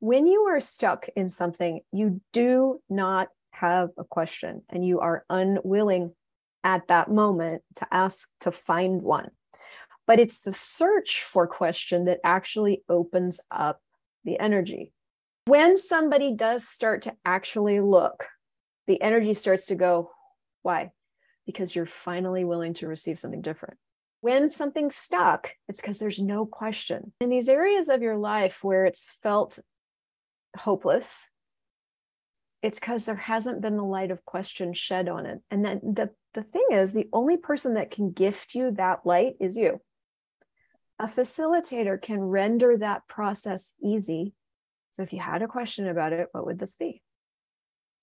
when you are stuck in something, you do not have a question and you are unwilling at that moment to ask to find one. But it's the search for question that actually opens up the energy. When somebody does start to actually look, the energy starts to go, why? Because you're finally willing to receive something different. When something's stuck, it's because there's no question. In these areas of your life where it's felt hopeless, it's because there hasn't been the light of question shed on it. And then the, the thing is, the only person that can gift you that light is you. A facilitator can render that process easy. So if you had a question about it, what would this be?